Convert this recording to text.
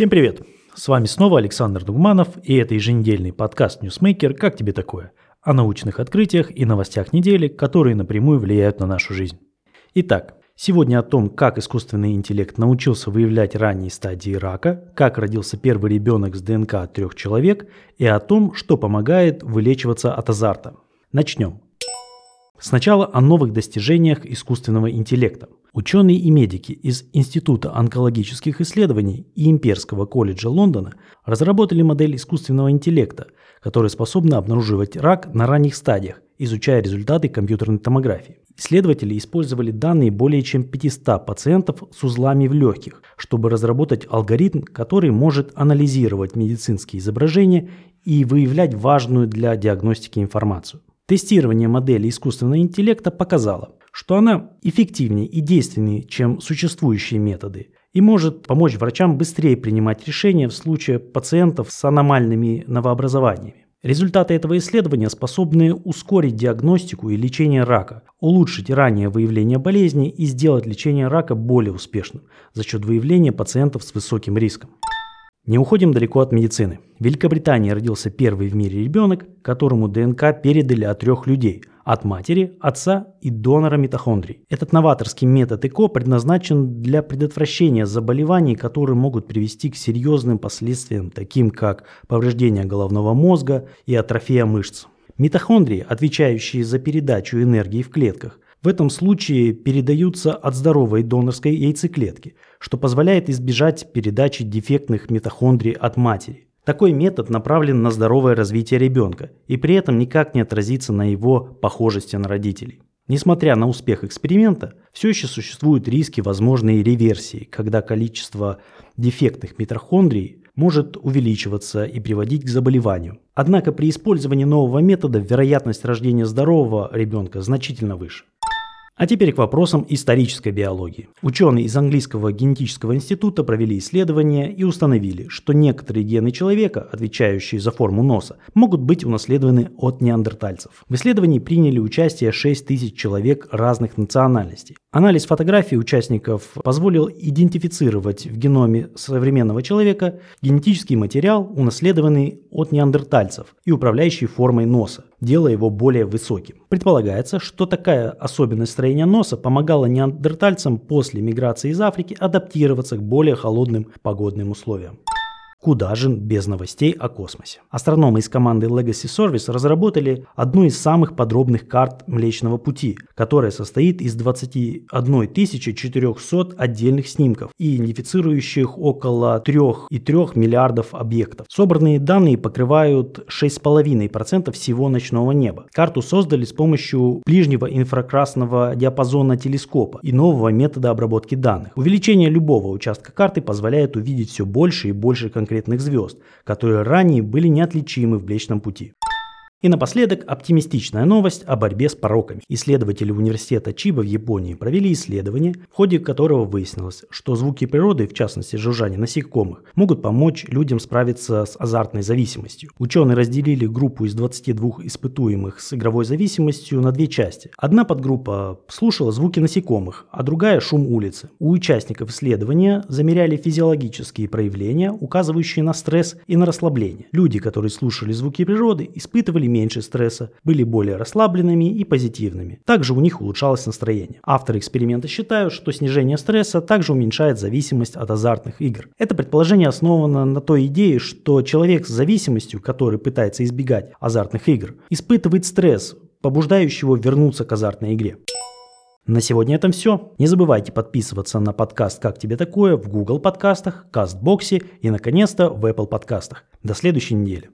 Всем привет! С вами снова Александр Дугманов и это еженедельный подкаст Newsmaker «Как тебе такое?» о научных открытиях и новостях недели, которые напрямую влияют на нашу жизнь. Итак, сегодня о том, как искусственный интеллект научился выявлять ранние стадии рака, как родился первый ребенок с ДНК от трех человек и о том, что помогает вылечиваться от азарта. Начнем. Сначала о новых достижениях искусственного интеллекта. Ученые и медики из Института онкологических исследований и Имперского колледжа Лондона разработали модель искусственного интеллекта, которая способна обнаруживать рак на ранних стадиях, изучая результаты компьютерной томографии. Исследователи использовали данные более чем 500 пациентов с узлами в легких, чтобы разработать алгоритм, который может анализировать медицинские изображения и выявлять важную для диагностики информацию. Тестирование модели искусственного интеллекта показало, что она эффективнее и действеннее, чем существующие методы, и может помочь врачам быстрее принимать решения в случае пациентов с аномальными новообразованиями. Результаты этого исследования способны ускорить диагностику и лечение рака, улучшить раннее выявление болезни и сделать лечение рака более успешным за счет выявления пациентов с высоким риском. Не уходим далеко от медицины. В Великобритании родился первый в мире ребенок, которому ДНК передали от трех людей – от матери, отца и донора митохондрий. Этот новаторский метод ЭКО предназначен для предотвращения заболеваний, которые могут привести к серьезным последствиям, таким как повреждение головного мозга и атрофия мышц. Митохондрии, отвечающие за передачу энергии в клетках, в этом случае передаются от здоровой донорской яйцеклетки, что позволяет избежать передачи дефектных митохондрий от матери. Такой метод направлен на здоровое развитие ребенка и при этом никак не отразится на его похожести на родителей. Несмотря на успех эксперимента, все еще существуют риски возможной реверсии, когда количество дефектных митохондрий может увеличиваться и приводить к заболеванию. Однако при использовании нового метода вероятность рождения здорового ребенка значительно выше. А теперь к вопросам исторической биологии. Ученые из английского генетического института провели исследования и установили, что некоторые гены человека, отвечающие за форму носа, могут быть унаследованы от неандертальцев. В исследовании приняли участие 6 тысяч человек разных национальностей. Анализ фотографий участников позволил идентифицировать в геноме современного человека генетический материал, унаследованный от неандертальцев и управляющий формой носа, делая его более высоким. Предполагается, что такая особенность строения носа помогала неандертальцам после миграции из Африки адаптироваться к более холодным погодным условиям. Куда же без новостей о космосе? Астрономы из команды Legacy Service разработали одну из самых подробных карт Млечного Пути, которая состоит из 21 400 отдельных снимков и идентифицирующих около 3,3 миллиардов объектов. Собранные данные покрывают 6,5% всего ночного неба. Карту создали с помощью ближнего инфракрасного диапазона телескопа и нового метода обработки данных. Увеличение любого участка карты позволяет увидеть все больше и больше конкретных конкретных звезд, которые ранее были неотличимы в Млечном Пути. И напоследок оптимистичная новость о борьбе с пороками. Исследователи университета Чиба в Японии провели исследование, в ходе которого выяснилось, что звуки природы, в частности жужжание насекомых, могут помочь людям справиться с азартной зависимостью. Ученые разделили группу из 22 испытуемых с игровой зависимостью на две части. Одна подгруппа слушала звуки насекомых, а другая – шум улицы. У участников исследования замеряли физиологические проявления, указывающие на стресс и на расслабление. Люди, которые слушали звуки природы, испытывали меньше стресса, были более расслабленными и позитивными. Также у них улучшалось настроение. Авторы эксперимента считают, что снижение стресса также уменьшает зависимость от азартных игр. Это предположение основано на той идее, что человек с зависимостью, который пытается избегать азартных игр, испытывает стресс, побуждающий его вернуться к азартной игре. На сегодня это все. Не забывайте подписываться на подкаст «Как тебе такое» в Google подкастах, Кастбоксе и, наконец-то, в Apple подкастах. До следующей недели.